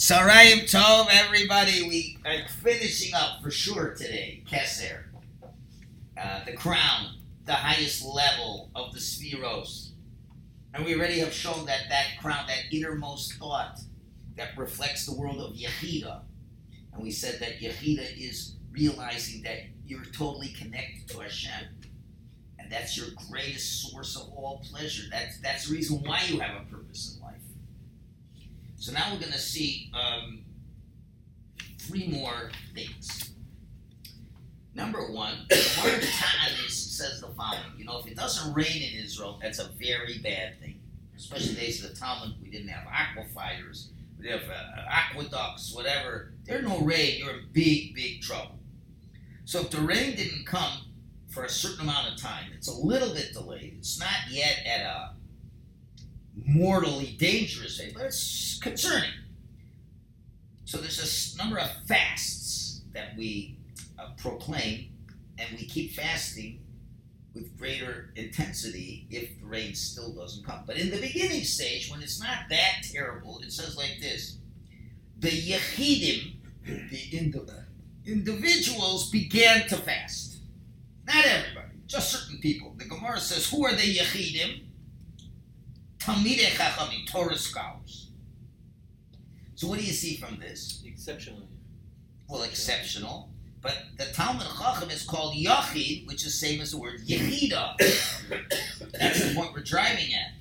Sarayim Tov, everybody. We are finishing up for sure today. Keser, uh, the crown, the highest level of the spheros. And we already have shown that that crown, that innermost thought that reflects the world of Yechida. And we said that Yechida is realizing that you're totally connected to Hashem. And that's your greatest source of all pleasure. That's, that's the reason why you have a purpose. So now we're going to see um, three more things. Number one, Ta'anis says the following. You know, if it doesn't rain in Israel, that's a very bad thing. Especially days of the Talmud, we didn't have aquifers, we didn't have uh, aqueducts, whatever. There's no rain, you're in big, big trouble. So if the rain didn't come for a certain amount of time, it's a little bit delayed. It's not yet at a mortally dangerous but it's concerning. So there's a number of fasts that we uh, proclaim, and we keep fasting with greater intensity if the rain still doesn't come. But in the beginning stage, when it's not that terrible, it says like this: the yechidim, the individuals, began to fast. Not everybody, just certain people. The Gemara says, "Who are the yechidim?" Talmidei Chachamim, Torah scholars. So what do you see from this? Exceptionally. Well, exceptional. But the Talmud Chacham is called Yachid, which is same as the word Yechida. That's the point we're driving at.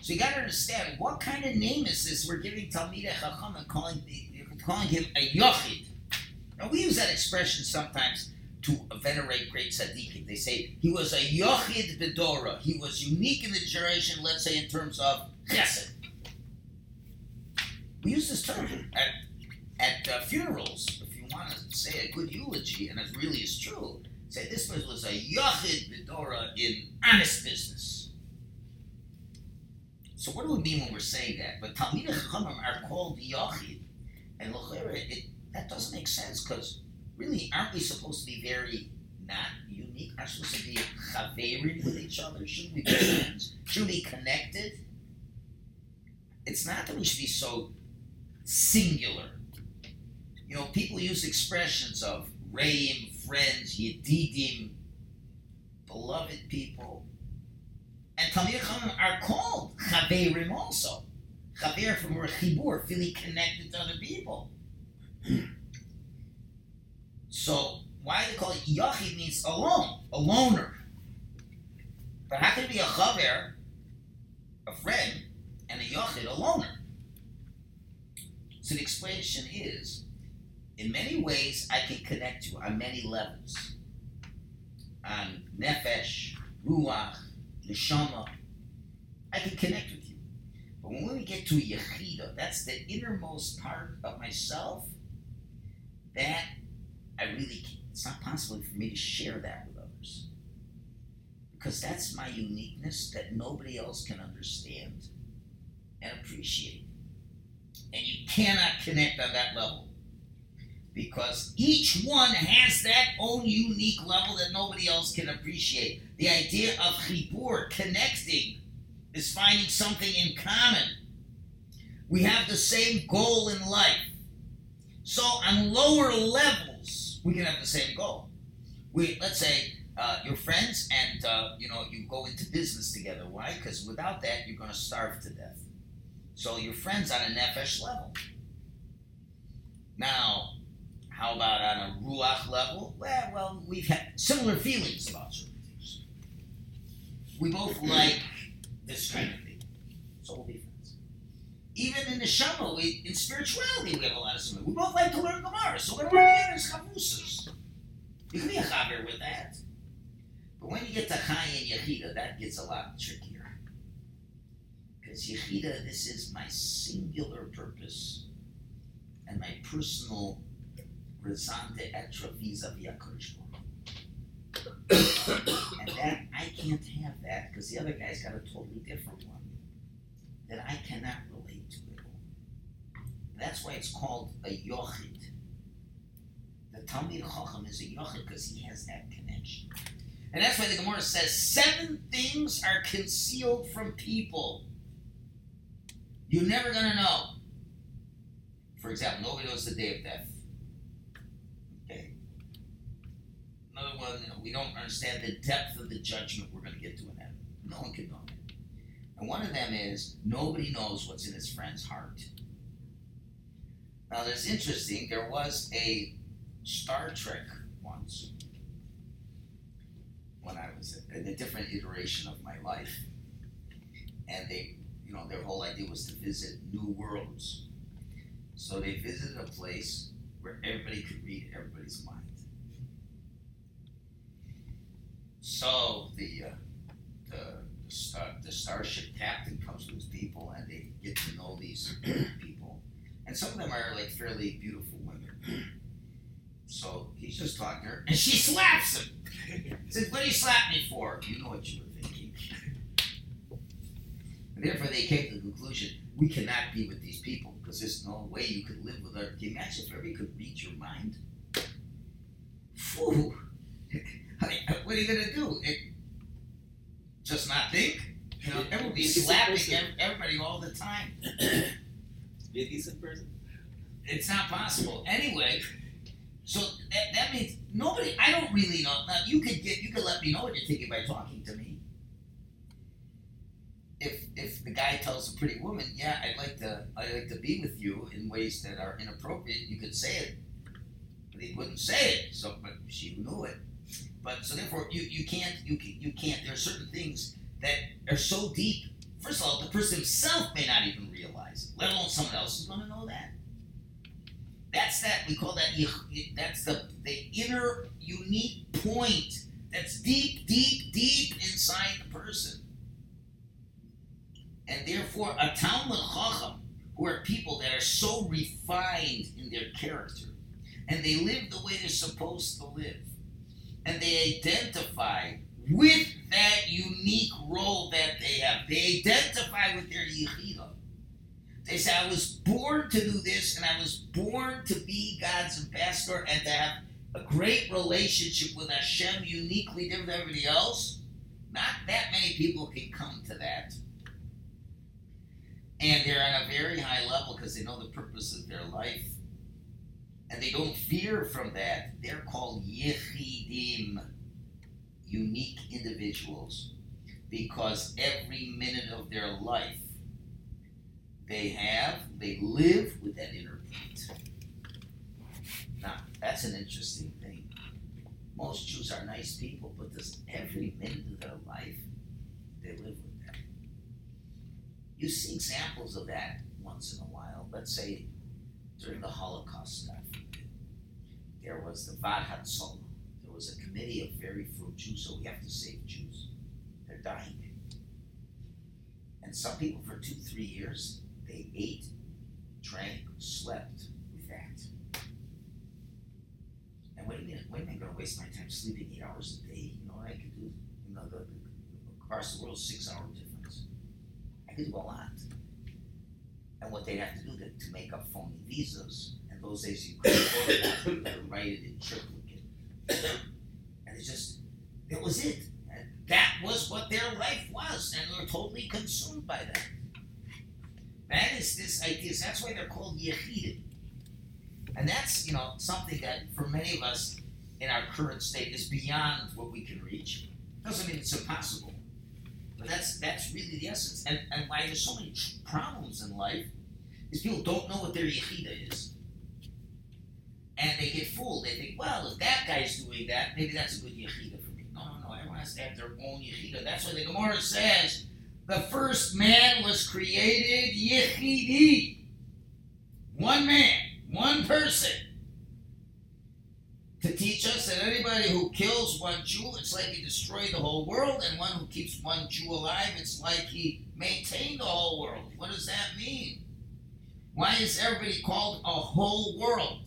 So you got to understand what kind of name is this we're giving Talmidei Chacham and calling, calling him a Yachid. Now we use that expression sometimes to venerate great tzaddikim. They say he was a yochid bedora. He was unique in the generation, let's say in terms of chesed. We use this term at, at uh, funerals. If you want to say a good eulogy, and it really is true, say this person was a yochid bedora in honest business. So what do we mean when we're saying that? But Talmidei Chachamim are called yochid, and it, that doesn't make sense because really, aren't we supposed to be very not unique? Aren't supposed to be chaverin with each other? Shouldn't we be friends? Should we be connected? It's not that we should be so singular. You know, people use expressions of reim, friends, yedidim, beloved people. And Talmid are called chaverim also. Chaver from word chibur, feeling connected to other people. So why do they call it Yachid means alone, a loner. But how can it be a chaver, a friend, and a Yachid, a loner? So the explanation is, in many ways, I can connect to you on many levels. On nefesh, ruach, neshama, I can connect with you. But when we get to yechida, that's the innermost part of myself. That I really, it's not possible for me to share that with others. Because that's my uniqueness that nobody else can understand and appreciate. And you cannot connect on that level. Because each one has that own unique level that nobody else can appreciate. The idea of chibur, connecting, is finding something in common. We have the same goal in life. So on lower levels, we can have the same goal. We let's say uh, you're friends and uh, you know you go into business together. Why? Because without that, you're going to starve to death. So you're friends on a nefesh level. Now, how about on a ruach level? Well, well, we've had similar feelings about certain things. We both like this kind of thing, so we'll be. Even in the Shama, we in spirituality, we have a lot of similar. We both like to learn Gemara, so we're together chavrusas. You can be a chaver with that. But when you get to Chaya and Yechida, that gets a lot trickier. Because Yechida, this is my singular purpose and my personal raison d'être vis-a-vis and that, I can't have that because the other guy's got a totally different one that I cannot relate to at all. That's why it's called a yochid. The Talmid Chacham is a yochid because he has that connection. And that's why the Gemara says seven things are concealed from people. You're never going to know. for example, nobody knows the day of death. Okay. Another one, you know, we don't understand the depth of the judgment we're going to get to in heaven. No one can know. And one of them is nobody knows what's in his friend's heart. Now, there's interesting. There was a Star Trek once when I was in a different iteration of my life, and they, you know, their whole idea was to visit new worlds. So they visited a place where everybody could read everybody's mind. So the uh, the the, star, the starship captain comes with his people, and they get to know these people, and some of them are like fairly beautiful women. So he's just talking to her, and she slaps him. He said, "What do you slap me for? You know what you were thinking." And therefore, they came to the conclusion: we cannot be with these people because there's no way you could live with her. Can you imagine if everybody could read your mind? Phew. what are you gonna do? It, just not think? You know, everyone be slapping everybody all the time. Be a decent person. It's not possible. Anyway, so that, that means nobody. I don't really know. Now you could get you could let me know what you're thinking by talking to me. If if the guy tells a pretty woman, yeah, I'd like to I'd like to be with you in ways that are inappropriate, you could say it, but he wouldn't say it. So, but she knew it. But so therefore, you, you can't you you can't. There are certain things that are so deep. First of all, the person himself may not even realize, it, let alone someone else is going to know that. That's that we call that. That's the the inner unique point that's deep, deep, deep inside the person, and therefore a Talmud Chacham, who are people that are so refined in their character, and they live the way they're supposed to live and they identify with that unique role that they have. They identify with their yichida. They say, I was born to do this, and I was born to be God's ambassador and to have a great relationship with Hashem, uniquely different than everybody else. Not that many people can come to that. And they're on a very high level because they know the purpose of their life and they don't veer from that. They're called yechidim, unique individuals, because every minute of their life they have, they live with that inner point. Now, that's an interesting thing. Most Jews are nice people, but this every minute of their life, they live with that. You see examples of that once in a while. Let's say during the Holocaust stuff there was the Hatzalah. There was a committee of very few Jews, so we have to save Jews. They're dying. And some people for two, three years, they ate, drank, slept with that. And wait a minute, wait a minute, I'm gonna waste my time sleeping eight hours a day. You know what I could do? You know, the, the, across the world, six hour difference. I could do a lot. And what they'd have to do to, to make up phony visas And those days you couldn't write it in triplicate. And it just, it was it. And that was what their life was, and they're totally consumed by that. That is this idea. That's why they're called yechidim. And that's, you know, something that for many of us in our current state is beyond what we can reach. Doesn't mean it's impossible. That's really the essence. And, and why there's so many problems in life is people don't know what their yechida is and they get fooled. They think, well, if that guy's doing that, maybe that's a good yechida for me. No, no, no. Everyone has to have their own yechida. That's why the Gemara says the first man was created yechidi. One man, one person. To teach us who kills one Jew, it's like he destroyed the whole world, and one who keeps one Jew alive, it's like he maintained the whole world. What does that mean? Why is everybody called a whole world?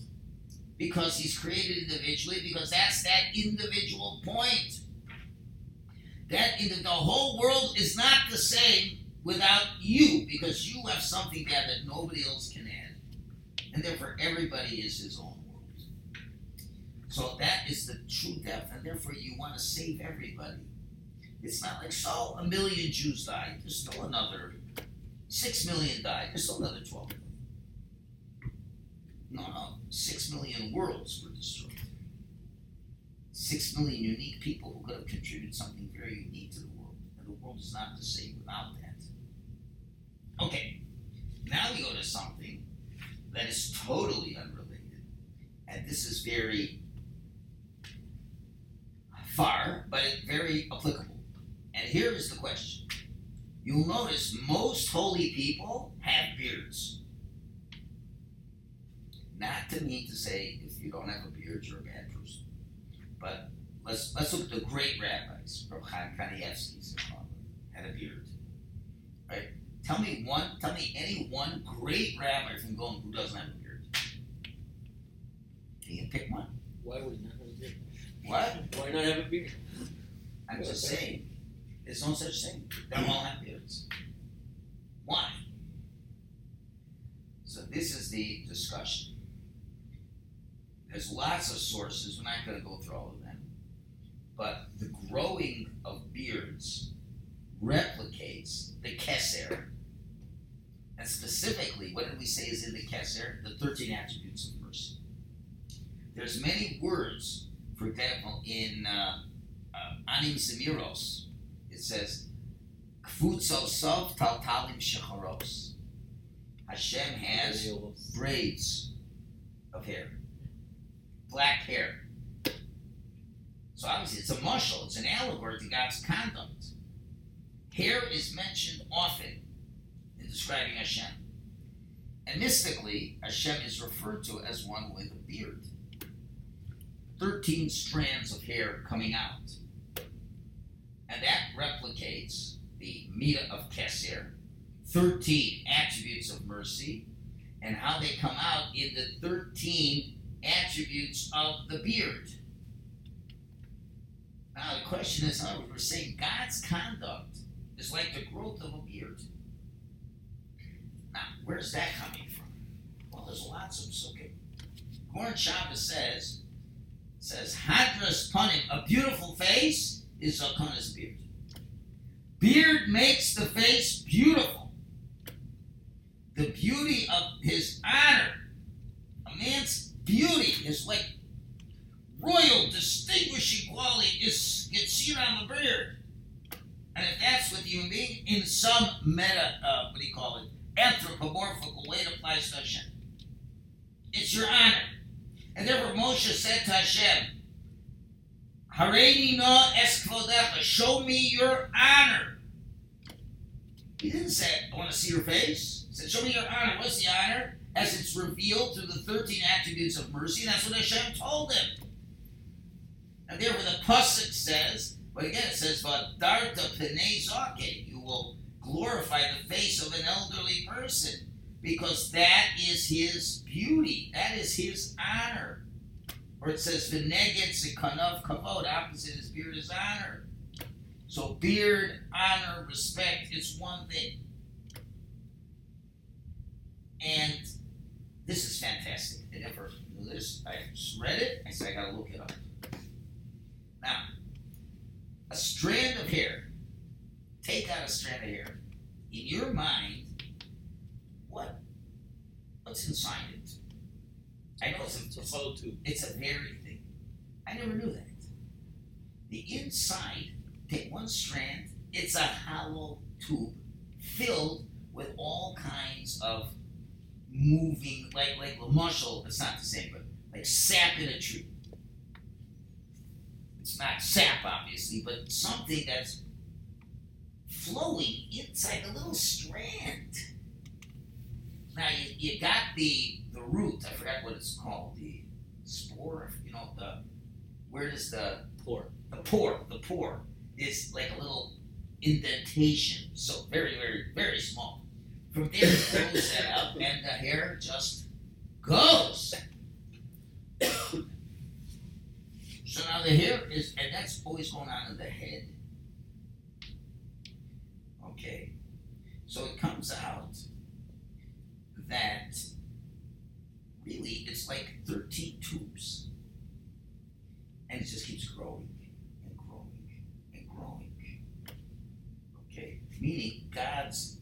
because he's created individually, because that's that individual point. That in the whole world is not the same without you, because you have something there that nobody else can add. And therefore, everybody is his own. So that is the true depth, and therefore, you want to save everybody. It's not like, so a million Jews died, there's still another six million died, there's still another 12 million. six million worlds were destroyed. Six million unique people who could have contributed something very unique to the world. And the world is not the same without that. Okay, now we go to something that is totally unrelated. And this is very far, but very applicable. And here is the question. You'll notice most holy people have beards. Not to mean to say if you don't have a beard you're a bad person. But let's let's look at the great rabbis. Rabbi Chaim Kanievsky had a beard. Right? Tell me one tell me any one great rabbi from Golem who doesn't have a beard. Can you pick one? Why would not? What? Why not have a beard? I'm just saying. There's no such thing. They don't all have beards. Why? So this is the discussion. There's lots of sources. We're not going to go through all of them. But the growing of beards replicates the Keser. And specifically, what did we say is in the Keser? The 13 attributes of mercy. There's many words, for example, in uh, uh, Anim Zemiros, it says, Kfutzosov Taltalim Shecharos. Hashem has braids of hair, black hair. So obviously it's a mushal, it's an allegory to God's conduct. Hair is mentioned often in describing Hashem. And mystically, Hashem is referred to as one with a beard. 13 strands of hair coming out. And that replicates the Mita of Keser, 13 attributes of mercy, and how they come out in the 13 attributes of the beard. Now the question is, how we're saying God's conduct is like the growth of a beard. Now, where's that coming from? Well, there's lots of psukim. Goran Shabbos says, says, Hadras Panim, a beautiful face is Zakona's beard. Beard makes the face beautiful. The beauty of his honor. A man's beauty is like royal, distinguishing quality is gets seen on the beard. And if that's with human being, in some meta, uh, what do you call it, anthropomorphical way, it applies to Hashem. It's your honor. And therefore Moshe said to Hashem, Hareini no eskvodecha, show me your honor. He didn't say, I want to see your face. He said, show me your honor. What's the honor? As it's revealed through the 13 attributes of mercy, and that's what Hashem told him. And therefore the Pasuk says, but again it says, Pene Zake, you will glorify the face of an elderly person, because that is his beauty, that is his honor. Or it says, V'neged Zikanav Kavod, opposite is beard is honor. So beard, honor, respect is one thing. And this is fantastic. I never knew this. I just read it. I said, I gotta look it up. Now, a strand of hair, take out a strand of hair. In your mind, what what's inside it? I know it's a, It's a it's, hollow tube. it's a very thing. I never knew that. The inside, take one strand, it's a hollow tube filled with all kinds of moving, like like the muscle. It's not the same, but like sap in a tree. It's not sap, obviously, but something that's flowing inside a little strand. Now you, you got the the root. I forgot what it's called. The spore. You know the where does the pore? the pore the pore is like a little indentation. So very very very small. From there it goes that up, and the hair just goes. So now the hair is, and that's always going on in the head. Okay. So it comes out that really it's like 13 tubes. And it just keeps growing and growing and growing. Okay. Meaning God's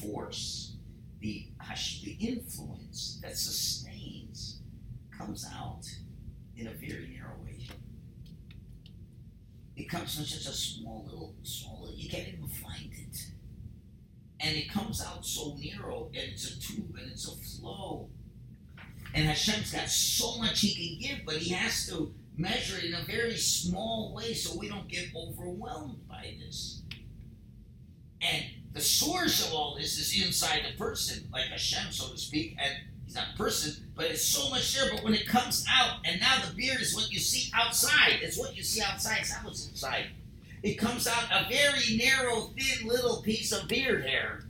force, the, hash- the influence that sustains comes out in a very narrow way. It comes from just a small little, small little, you can't even find it. And it comes out so narrow, and it's a tube, and it's a flow. And Hashem's got so much He can give, but He has to measure it in a very small way so we don't get overwhelmed by this. And the source of all this is inside the person, like Hashem, so to speak, and he's not a person, but it's so much there. But when it comes out, and now the beard is what you see outside. It's what you see outside. It's not what's inside. It comes out a very narrow, thin little piece of beard hair.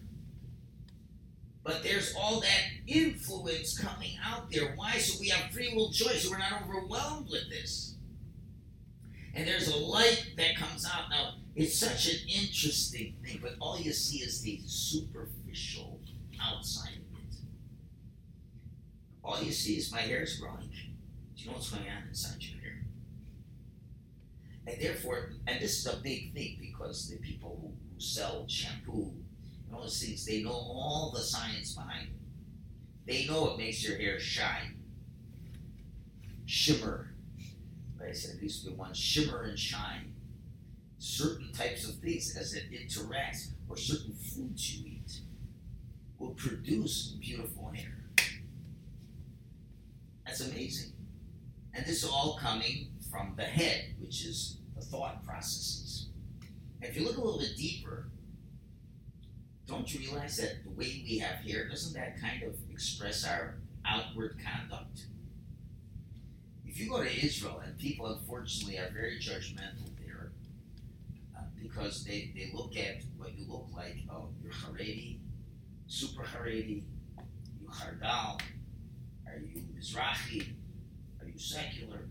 But there's all that influence coming out there. Why? So we have free will choice. So we're not overwhelmed with this. And there's a light that comes out. Now, it's such an interesting thing, but all you see is the superficial outside of it. All you see is my hair is growing. Do you know what's going on inside your hair? And therefore, and this is a big thing because the people who, who sell shampoo those things, they know all the science behind it. They know it makes your hair shine, shimmer. Like I said, it used to be one shimmer and shine certain types of things as it interacts, or certain foods you eat, will produce beautiful hair. That's amazing. And this is all coming from the head, which is the thought processes. If you look a little bit deeper, don't you realize that the way we have hair, doesn't that kind of express our outward conduct? If you go to Israel, and people unfortunately are very judgmental there, uh, because they, they look at what you look like. Oh, you're Haredi, super Haredi, you Hardal, are you Mizrahi, are you secular?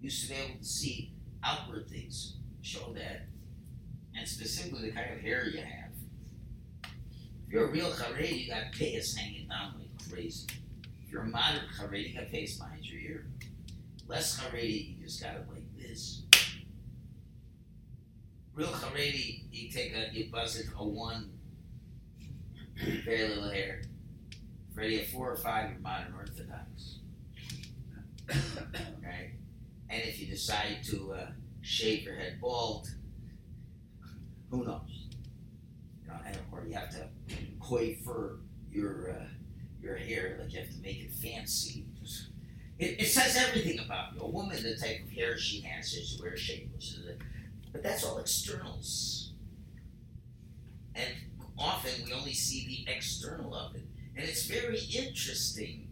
You used to be able to see outward things, show that, and specifically the kind of hair you have. You're a real Haredi, you got payas hanging down like crazy. If you're a moderate Haredi, you got payas behind your ear. Less Haredi, you just got it like this real Haredi, you take a you buzz it a one, very little hair. Ready a four or five, you're modern Orthodox. right? And if you decide to uh, shave your head bald, who knows? Know, or you have to coiffure your uh, your hair, like you have to make it fancy. It, it says everything about you. A woman, the type of hair she has, is she wears shameless. But that's all externals. And often we only see the external of it. And it's very interesting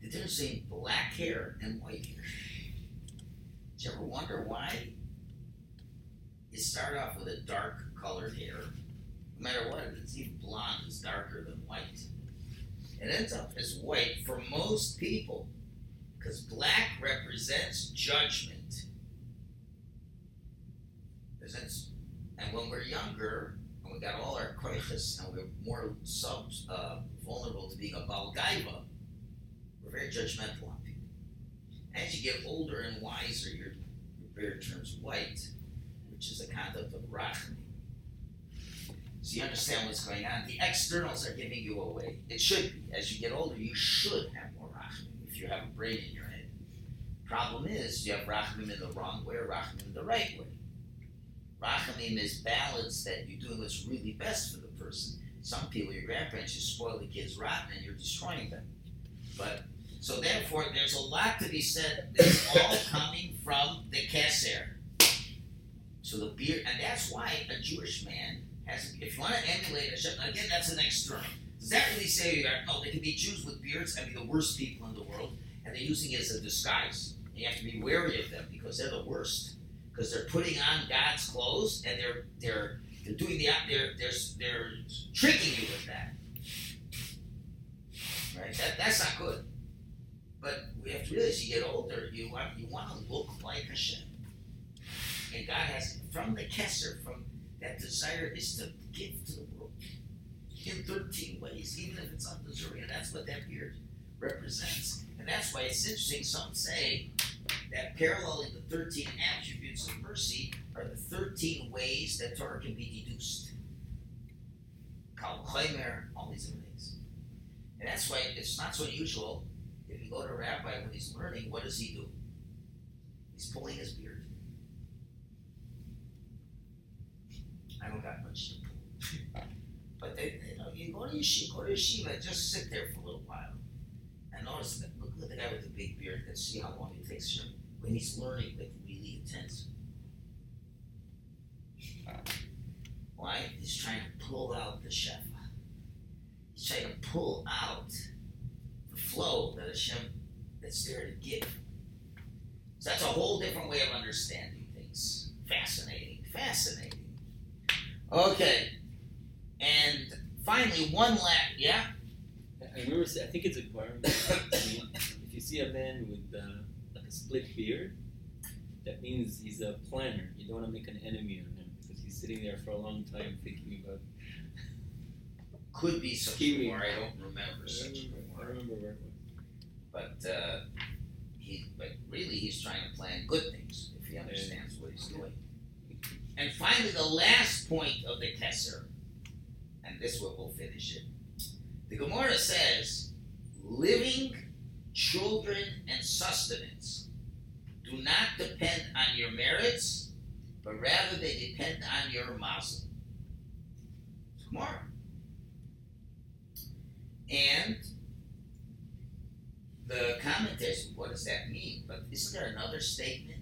the difference between black hair and white hair. Did you ever wonder why you start off with a dark colored hair? Matter what, it's even blonde is darker than white. It ends up as white for most people because black represents judgment presents. And when we're younger, and we got all our koiches, and we're more sub uh, vulnerable to being a balgaiva, we're very judgmental on people. As you get older and wiser, your, beard turns white, which is a conduct of rachmi. So you understand what's going on. The externals are giving you away. It should be. As you get older, you should have more rachmi if you have a brain in your head. Problem is, you have rachmim in the wrong way or rachmim in the right way. Rachamim is balance that you're doing what's really best for the person. Some people, your grandparents, you spoil the kids rotten and you're destroying them. But so therefore, there's a lot to be said. It's all coming from the keser. So the beard, and that's why a Jewish man If you want to emulate Hashem, again, that's an external. Does that really say you are? No, they can be Jews with beards and be the worst people in the world, and they're using it as a disguise. And you have to be wary of them because they're the worst because they're putting on God's clothes and they're they're they're doing the they're they're they're tricking you with that. Right? That that's not good. But we have to realize you get older, you want you want to look like Hashem. And God has from the Kesser, from that desire is to give to the world in 13 ways, even if it's undeserving. And that's what that beard represents. And that's why it's interesting. Some say that paralleling the 13 attributes of mercy are the 13 ways that Torah can be deduced. Kal all these things. And that's why it's not so unusual If you go to a rabbi when he's learning, what does he do? He's pulling his beard. I don't got much to. But they, you know, you go to yeshiva, go to yeshiva, just sit there for a little while. And notice that look at the guy with the big beard and see how long it takes him when he's learning, like really intense. Why? He's trying to pull out the shefa. He's trying to pull out the flow that Hashem that's there to give. So that's a whole different way of understanding things. Fascinating, fascinating. Okay, and finally, one last, yeah. I remember. I think it's a requirement. if you see a man with uh, like a split beard, that means he's a planner. You don't want to make an enemy of him because he's sitting there for a long time thinking about. Could be such Kiwi. more. I don't remember I such remember, I remember where it was. But uh, he, but really, he's trying to plan good things if he understands what he's doing. And finally, the last point of the Kesser, and this one will finish it. The Gemara says, living, children, and sustenance do not depend on your merits, but rather they depend on your mazel. Gemara. And the commentators, what does that mean? But isn't there another statement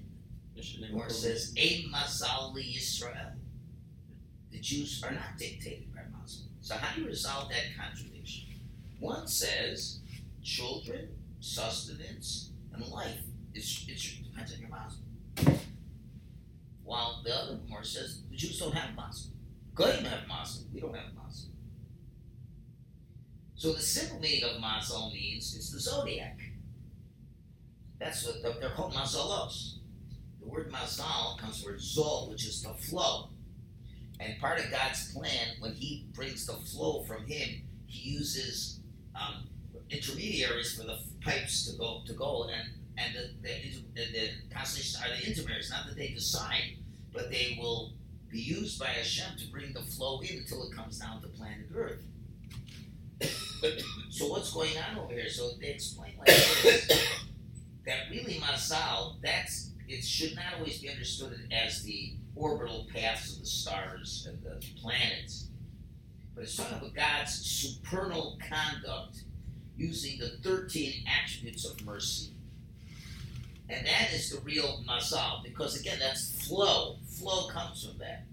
where it says, Ein Mazal Yisrael? The Jews are not dictated by Mazal. So how do you resolve that contradiction? One says, children, sustenance, and life. It's, it depends on your Mazal. While the other more says, the Jews don't have Mazal. Goyim have Mazal. We don't have Mazal. So the simple meaning of Mazal means it's the zodiac. That's what the, they're called Mazalos. The word Mazal comes from Zol, which is the flow. And part of God's plan, when He brings the flow from Him, He uses um, intermediaries for the pipes to go to go, and and the the, the, constellations are the intermediaries. Not that they decide, but they will be used by Hashem to bring the flow in until it comes down to planet Earth. so what's going on over here? So they explain like this: that really Mazal, that's it should not always be understood as the orbital paths of the stars and the planets, but it's talking about God's supernal conduct using the 13 attributes of mercy. And that is the real mazal, because again, that's flow. Flow comes from that.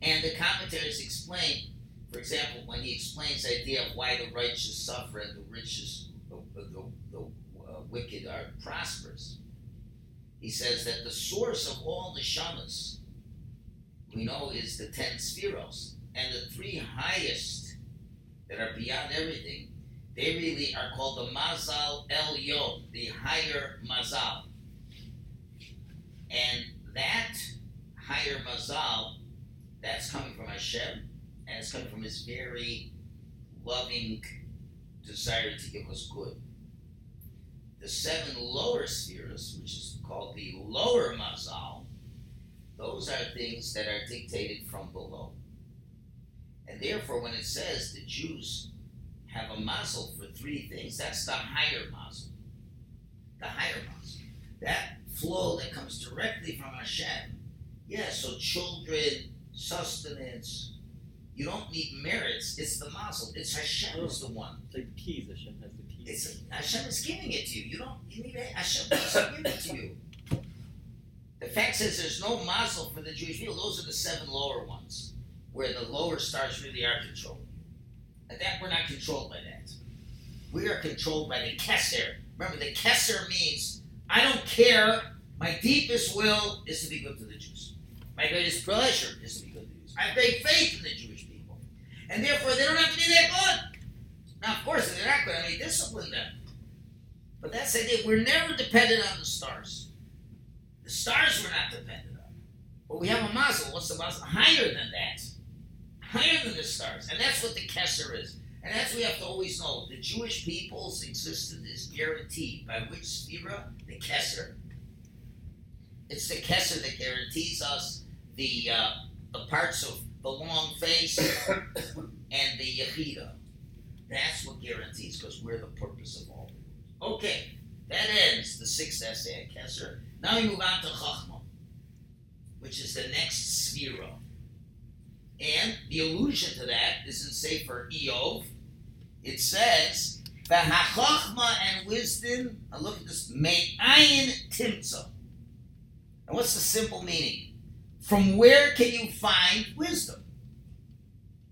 And the commentaries explain, for example, when he explains the idea of why the righteous suffer and the riches, the, the, the uh, wicked are prosperous. He says that the source of all neshamas, we know, is the ten spheros, and the three highest that are beyond everything, they really are called the Mazal Elyon, the higher Mazal. And that higher Mazal, that's coming from Hashem, and it's coming from His very loving desire to give us good. The seven lower spheres, which is called the lower Mazal, those are things that are dictated from below. And therefore, when it says the Jews have a mazel for three things, that's the higher mazel. The higher mazel. That flow that comes directly from Hashem. Yeah, so children, sustenance, you don't need merits. It's the mazel. It's Hashem is the one. It's like the keys. Hashem has the. It's Hashem is giving it to you. You don't you need it. Hashem doesn't give it to you. The fact says there's no mazel for the Jewish people. Those are the seven lower ones, where the lower stars really are controlled. And that we're not controlled by that. We are controlled by the Kesser. Remember, the Kesser means I don't care. My deepest will is to be good to the Jews. My greatest pleasure is to be good to the Jews. I have great faith in the Jewish people. And therefore, they don't have to be that good. Now, of course, they're not going to mean, discipline them. But that's the idea. We're never dependent on the stars. The stars we're not dependent on. But we have a mazel. What's the mazel? Higher than that. Higher than the stars. And that's what the Kesser is. And that's what we have to always know. The Jewish people's existence is guaranteed. By which Sefira? The Kesser. It's the Kesser that guarantees us the, uh, the parts of the long face and the Yechida. That's what guarantees because we're the purpose of all. Okay, that ends the sixth essay at Kesser. Now we move on to Chachma, which is the next Sefira. And the allusion to that is in Sefer Iyov. It says, V'hachachma and wisdom, and look at this, me'ayin timtza. And what's the simple meaning? From where can you find wisdom?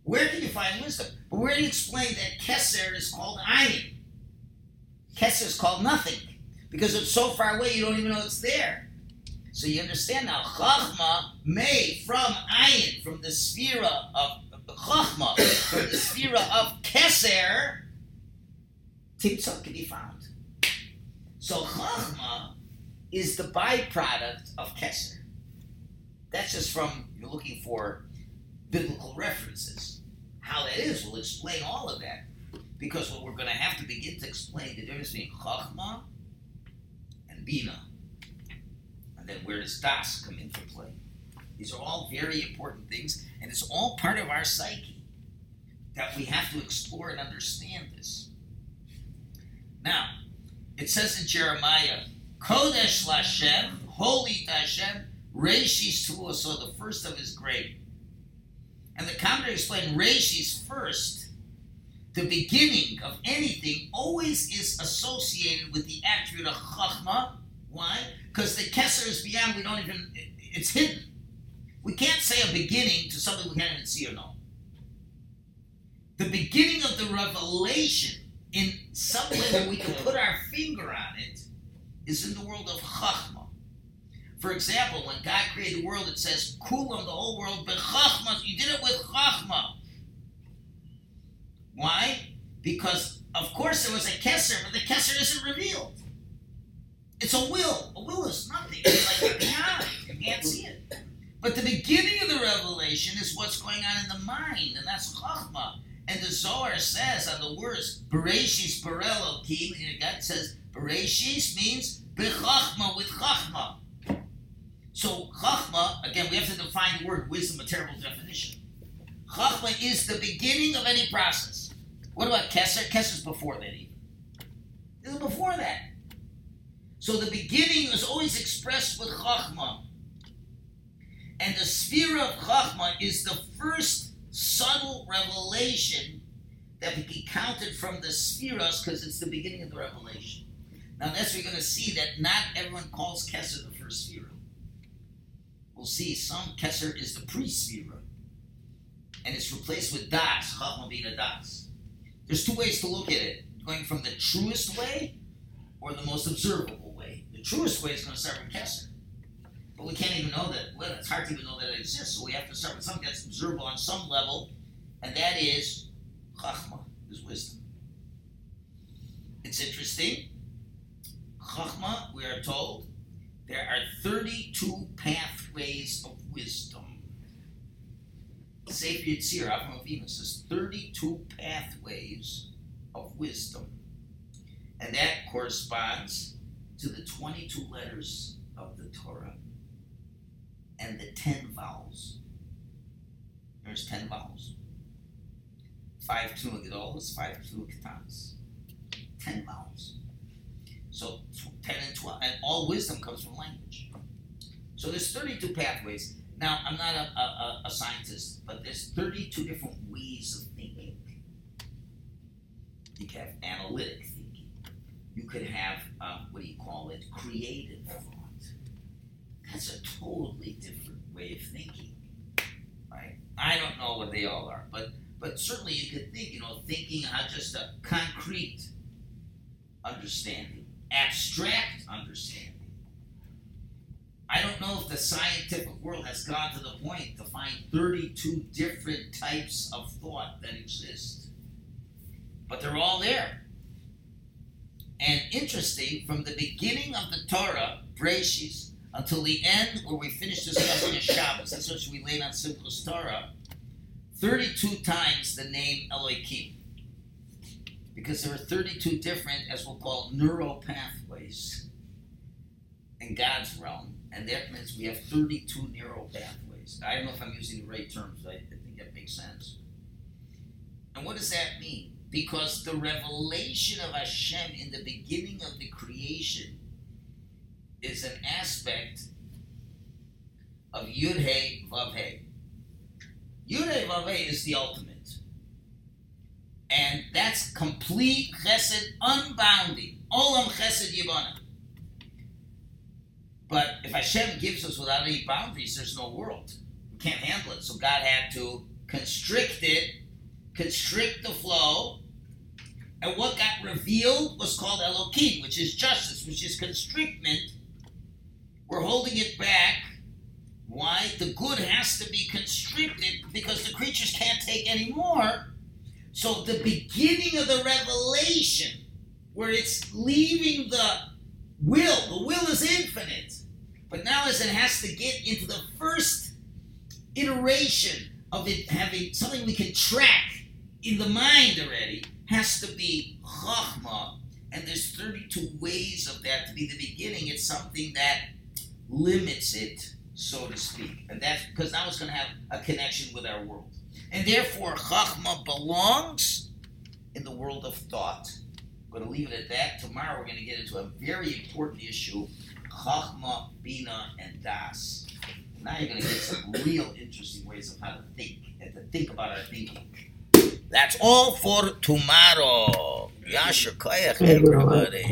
Where can you find wisdom? But where do you explain that Keser is called Ayin? Keser is called nothing because it's so far away you don't even know it's there. So you understand now, Chachma may from Ayin, from the Sefira of Chachma, from the Sefira of Keser, Timtzah can be found. So Chachma is the byproduct of Keser. That's just from you're looking for biblical references. How that is, we'll explain all of that. Because what we're going to have to begin to explain the difference between Chachma and Bina. And then where does Das come into play? These are all very important things, and it's all part of our psyche that we have to explore and understand this. Now, it says in Jeremiah, Kodesh Lashem, holy to Hashem, Reshis so the first of his grade. And the commentary explained Reshi's first, the beginning of anything, always is associated with the attribute of Chachma. Why? Because the Kesser is beyond, we don't even, it's hidden. We can't say a beginning to something we can't even see or know. The beginning of the revelation in some way that we can put our finger on it is in the world of Chachma. For example, when God created the world, it says, Kulam, the whole world, but Chachma, you did it with Chachma. Why? Because, of course, there was a Kesser, but the Kesser isn't revealed. It's a will. A will is nothing. It's like beyond. You can't see it. But the beginning of the revelation is what's going on in the mind, and that's Chachma. And the Zohar says on the words, Bereshis Bara Elohim, God says, Bereshis means Bechachma with Chachma. So Chachma, again, we have to define the word wisdom, a terrible definition. Chachma is the beginning of any process. What about Kesser? Kesser's before that even. This is before that. So the beginning is always expressed with Chachma. And the sphere of Chachma is the first subtle revelation that we can be counted from the spheros because it's the beginning of the revelation. Now that's we're going to see that not everyone calls Kesser the first sphere we'll see some Kesser is the pre-Sefira. And it's replaced with Das, Chachma Das. There's two ways to look at it. Going from the truest way or the most observable way. The truest way is going to start with Kesser. But we can't even know that, well, it's hard to even know that it exists. So we have to start with something that's observable on some level, and that is Chachma, is wisdom. It's interesting. Chachma, we are told, there are 32 pathways of wisdom. Sefer Yetzirah Avram Avinu says 32 pathways of wisdom. And that corresponds to the 22 letters of the Torah and the 10 vowels. There's 10 vowels. Five tunagedolas, five tunakatanas. 10 vowels. So 10 and 12, and all wisdom comes from language. So there's 32 pathways. Now, I'm not a, a, a scientist, but there's 32 different ways of thinking. You can have analytic thinking. You could have, um, what do you call it, creative thought. That's a totally different way of thinking, right? I don't know what they all are, but but certainly you could think, you know, thinking on just a concrete understanding abstract understanding. I don't know if the scientific world has gone to the point to find 32 different types of thought that exist. But they're all there. And interesting, from the beginning of the Torah, Breshis, until the end where we finish discussing Shabbos, that's what we laid on Simchas Torah, 32 times the name Elohim because there are 32 different, as we'll call, neural pathways in God's realm, and that means we have 32 neural pathways. I don't know if I'm using the right terms, but I think that makes sense. And what does that mean? Because the revelation of Hashem in the beginning of the creation is an aspect of Yud Hey Vav Hey. Yud Hey Vav Hey is the ultimate. And that's complete chesed, unbounded. Olam chesed yibana. But if Hashem gives us without any boundaries, there's no world. We can't handle it. So God had to constrict it, constrict the flow. And what got revealed was called Elohim, which is justice, which is constrictment. We're holding it back. Why? The good has to be constricted because the creatures can't take any more. So the beginning of the revelation, where it's leaving the will, the will is infinite. But now as it has to get into the first iteration of it having something we can track in the mind already, has to be chachma. And there's 32 ways of that to be the beginning. It's something that limits it, so to speak. And that's because now it's going to have a connection with our world. And therefore, Chachma belongs in the world of thought. I'm going to leave it at that. Tomorrow we're going to get into a very important issue Chachma, Bina, and Das. Now you're going to get some real interesting ways of how to think and to think about our thinking. That's all for tomorrow. Yasher Koyach, everybody.